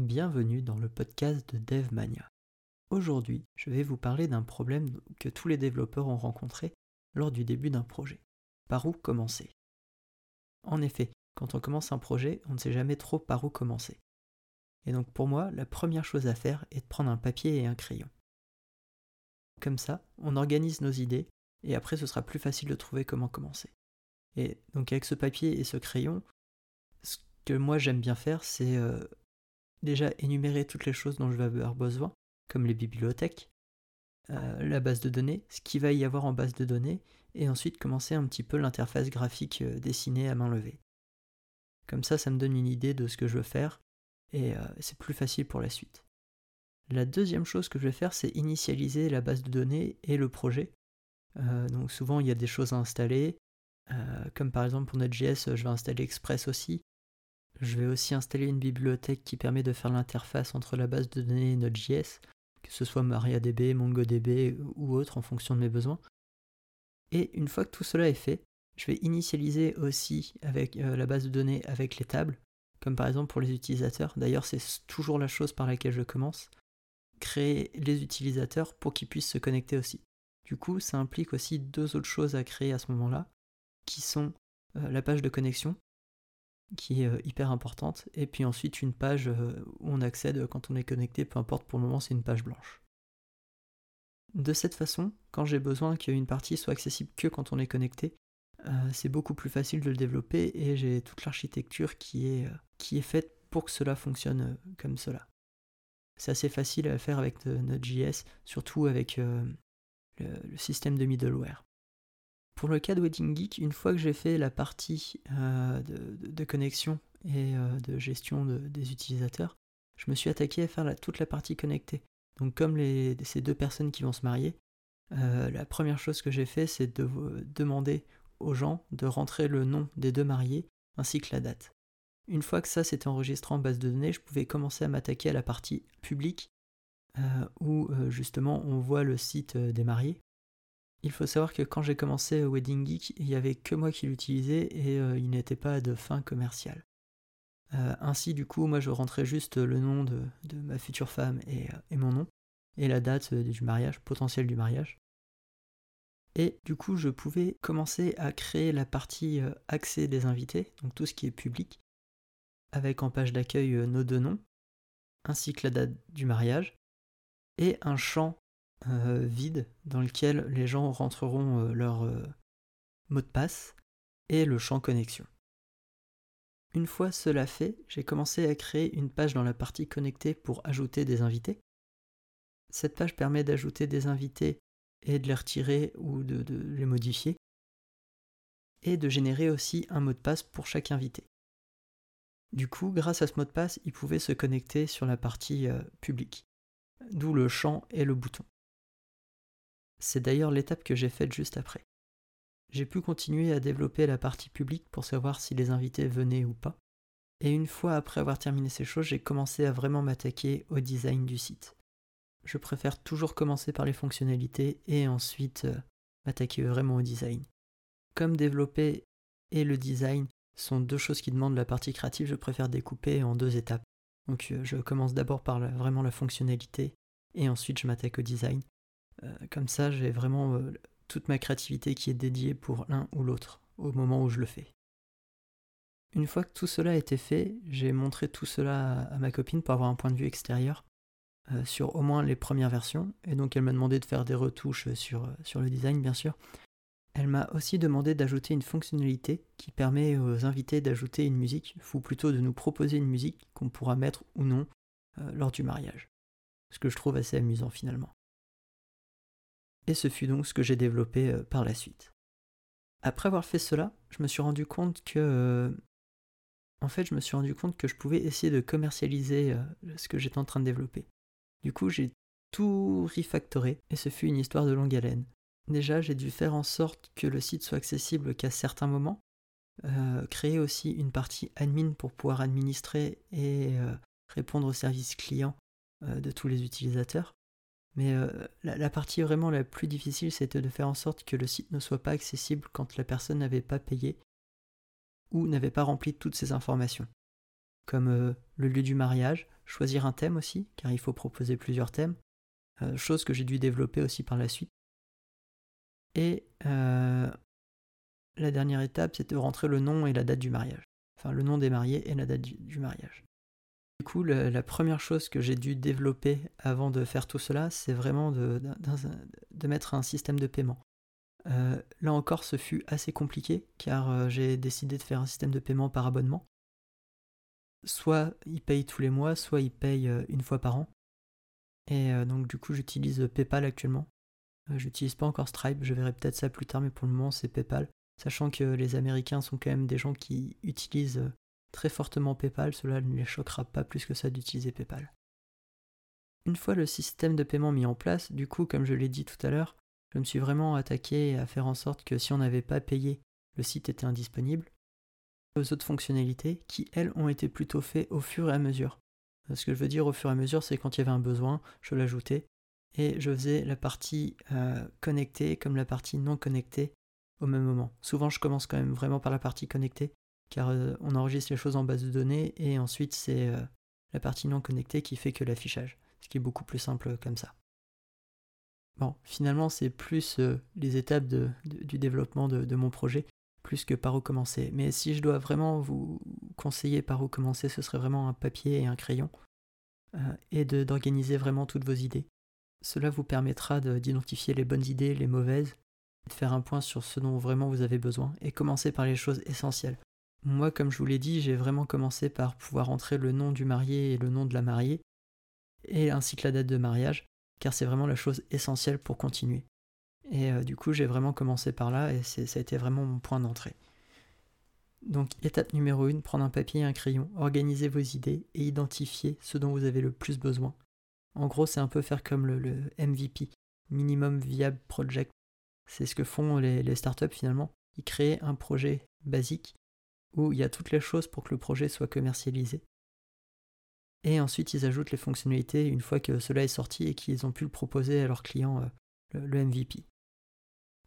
Bienvenue dans le podcast de DevMania. Aujourd'hui, je vais vous parler d'un problème que tous les développeurs ont rencontré lors du début d'un projet. Par où commencer? En effet, quand on commence un projet, on ne sait jamais trop par où commencer. Et donc pour moi, la première chose à faire est de prendre un papier et un crayon. Comme ça, on organise nos idées et après ce sera plus facile de trouver comment commencer. Et donc avec ce papier et ce crayon, ce que moi j'aime bien faire, c'est euh, déjà énumérer toutes les choses dont je vais avoir besoin, comme les bibliothèques, euh, la base de données, ce qu'il va y avoir en base de données, et ensuite commencer un petit peu l'interface graphique euh, dessinée à main levée. Comme ça, ça me donne une idée de ce que je veux faire, et c'est plus facile pour la suite. La deuxième chose que je vais faire, c'est initialiser la base de données et le projet. donc souvent, il y a des choses à installer, euh, comme par exemple pour Node.js, je vais installer Express aussi. Je vais aussi installer une bibliothèque qui permet de faire l'interface entre la base de données et Node.js, que ce soit MariaDB, MongoDB ou autre en fonction de mes besoins. Et une fois que tout cela est fait, je vais initialiser aussi avec euh, la base de données avec les tables, comme par exemple pour les utilisateurs. D'ailleurs, c'est toujours la chose par laquelle je commence. Créer les utilisateurs pour qu'ils puissent se connecter aussi. Du coup, ça implique aussi deux autres choses à créer à ce moment-là qui sont euh, la page de connexion, qui est euh, hyper importante, et puis ensuite une page euh, où on accède quand on est connecté, peu importe pour le moment, c'est une page blanche. De cette façon, quand j'ai besoin qu'une partie soit accessible que quand on est connecté, c'est beaucoup plus facile de le développer et j'ai toute l'architecture qui est, qui est faite pour que cela fonctionne comme cela. C'est assez facile à faire avec Node.js, surtout avec le système de middleware. Pour le cas de Wedding Geek, une fois que j'ai fait la partie euh, de, connexion et euh, de gestion des utilisateurs, je me suis attaqué à faire toute la partie connectée. Donc comme ces deux personnes qui vont se marier, euh, la première chose que j'ai fait, c'est de demander aux gens de rentrer le nom des deux mariés ainsi que la date. Une fois que ça s'était enregistré en base de données, je pouvais commencer à m'attaquer à la partie publique où justement on voit le site des mariés il faut savoir que quand j'ai commencé Wedding Geek, il n'y avait que moi qui l'utilisais et euh, il n'était pas de fin commerciale. Euh, ainsi, du coup, moi je rentrais juste le nom de, ma future femme euh, et, mon nom, et la date du mariage, potentiel du mariage. Et du coup, je pouvais commencer à créer la partie accès des invités, donc tout ce qui est public, avec en page d'accueil nos deux noms, ainsi que la date du mariage, et un champ euh, vide dans lequel les gens rentreront euh, leur euh, mot de passe et le champ connexion. Une fois cela fait, j'ai commencé à créer une page dans la partie connectée pour ajouter des invités. Cette page permet d'ajouter des invités et de les retirer ou de, les modifier, et de générer aussi un mot de passe pour chaque invité. Du coup, grâce à ce mot de passe, il pouvait se connecter sur la partie publique, d'où le champ et le bouton. C'est d'ailleurs l'étape que j'ai faite juste après. J'ai pu continuer à développer la partie publique pour savoir si les invités venaient ou pas. Et une fois après avoir terminé ces choses, j'ai commencé à vraiment m'attaquer au design du site. Je préfère toujours commencer par les fonctionnalités et ensuite euh, m'attaquer vraiment au design. Comme développer et le design sont deux choses qui demandent la partie créative, je préfère découper en deux étapes. Donc euh, je commence d'abord par vraiment la fonctionnalité et ensuite je m'attaque au design. Euh, comme ça, j'ai vraiment euh, toute ma créativité qui est dédiée pour l'un ou l'autre au moment où je le fais. Une fois que tout cela a été fait, j'ai montré tout cela à, ma copine pour avoir un point de vue extérieur euh, sur au moins les premières versions, et donc elle m'a demandé de faire des retouches sur, sur le design bien sûr. Elle m'a aussi demandé d'ajouter une fonctionnalité qui permet aux invités d'ajouter une musique, ou plutôt de nous proposer une musique qu'on pourra mettre ou non lors du mariage. Ce que je trouve assez amusant finalement et ce fut donc ce que j'ai développé euh, par la suite. Après avoir fait cela, je me suis rendu compte que euh, je me suis rendu compte que je pouvais essayer de commercialiser euh, ce que j'étais en train de développer. Du coup, j'ai tout refactoré et ce fut une histoire de longue haleine. Déjà, j'ai dû faire en sorte que le site soit accessible qu'à certains moments, créer aussi une partie admin pour pouvoir administrer et répondre aux services clients de tous les utilisateurs. Mais euh, la, partie vraiment la plus difficile, c'était de faire en sorte que le site ne soit pas accessible quand la personne n'avait pas payé ou n'avait pas rempli toutes ses informations. comme le lieu du mariage, choisir un thème aussi, car il faut proposer plusieurs thèmes, chose que j'ai dû développer aussi par la suite. Et la dernière étape, c'est de rentrer le nom et la date du mariage. Enfin, le nom des mariés et la date du mariage. Du coup, la première chose que j'ai dû développer avant de faire tout cela, c'est vraiment de, mettre un système de paiement. Euh, là encore, ce fut assez compliqué car euh, j'ai décidé de faire un système de paiement par abonnement. Soit ils payent tous les mois, soit ils payent euh, une fois par an. Et donc du coup, j'utilise PayPal actuellement. J'utilise pas encore Stripe, je verrai peut-être ça plus tard, mais pour le moment, c'est PayPal. Sachant que les Américains sont quand même des gens qui utilisent très fortement PayPal, cela ne les choquera pas plus que ça d'utiliser PayPal. Une fois le système de paiement mis en place, du coup, comme je l'ai dit tout à l'heure, je me suis vraiment attaqué à faire en sorte que si on n'avait pas payé, le site était indisponible. Aux autres fonctionnalités qui, elles, ont été plutôt faites au fur et à mesure. Ce que je veux dire au fur et à mesure, c'est quand il y avait un besoin, je l'ajoutais et je faisais la partie euh, connectée comme la partie non connectée au même moment. Souvent, je commence quand même vraiment par la partie connectée car euh, on enregistre les choses en base de données et ensuite c'est euh, la partie non connectée qui fait que l'affichage, ce qui est beaucoup plus simple comme ça. Bon, finalement c'est plus euh, les étapes du développement de, mon projet, plus que par où commencer. Mais si je dois vraiment vous conseiller par où commencer, ce serait vraiment un papier et un crayon, et d'organiser vraiment toutes vos idées. Cela vous permettra d'identifier les bonnes idées, les mauvaises, de faire un point sur ce dont vraiment vous avez besoin, et commencer par les choses essentielles. Moi, comme je vous l'ai dit, j'ai vraiment commencé par pouvoir entrer le nom du marié et le nom de la mariée, et ainsi que la date de mariage, car c'est vraiment la chose essentielle pour continuer. Et euh, du coup, j'ai vraiment commencé par là, et ça a été vraiment mon point d'entrée. Donc, étape numéro 1, prendre un papier et un crayon, organiser vos idées et identifier ce dont vous avez le plus besoin. En gros, c'est un peu faire comme le, MVP, Minimum Viable Project. C'est ce que font les, les startups finalement. Ils créent un projet basique où il y a toutes les choses pour que le projet soit commercialisé. Et ensuite, ils ajoutent les fonctionnalités une fois que cela est sorti et qu'ils ont pu le proposer à leurs clients, euh, le, MVP.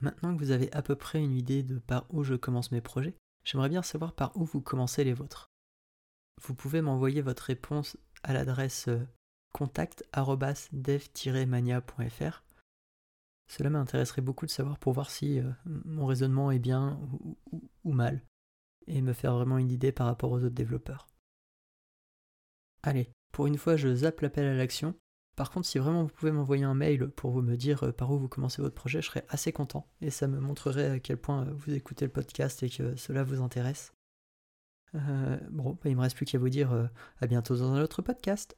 Maintenant que vous avez à peu près une idée de par où je commence mes projets, j'aimerais bien savoir par où vous commencez les vôtres. Vous pouvez m'envoyer votre réponse à l'adresse euh, contact.dev-mania.fr. Cela m'intéresserait beaucoup de savoir pour voir si euh, mon raisonnement est bien ou mal et me faire vraiment une idée par rapport aux autres développeurs. Allez, pour une fois, je zappe l'appel à l'action. Par contre, si vraiment vous pouvez m'envoyer un mail pour vous me dire euh, par où vous commencez votre projet, je serais assez content et ça me montrerait à quel point euh, vous écoutez le podcast et que cela vous intéresse. Euh, bon, bah, il me reste plus qu'à vous dire à bientôt dans un autre podcast.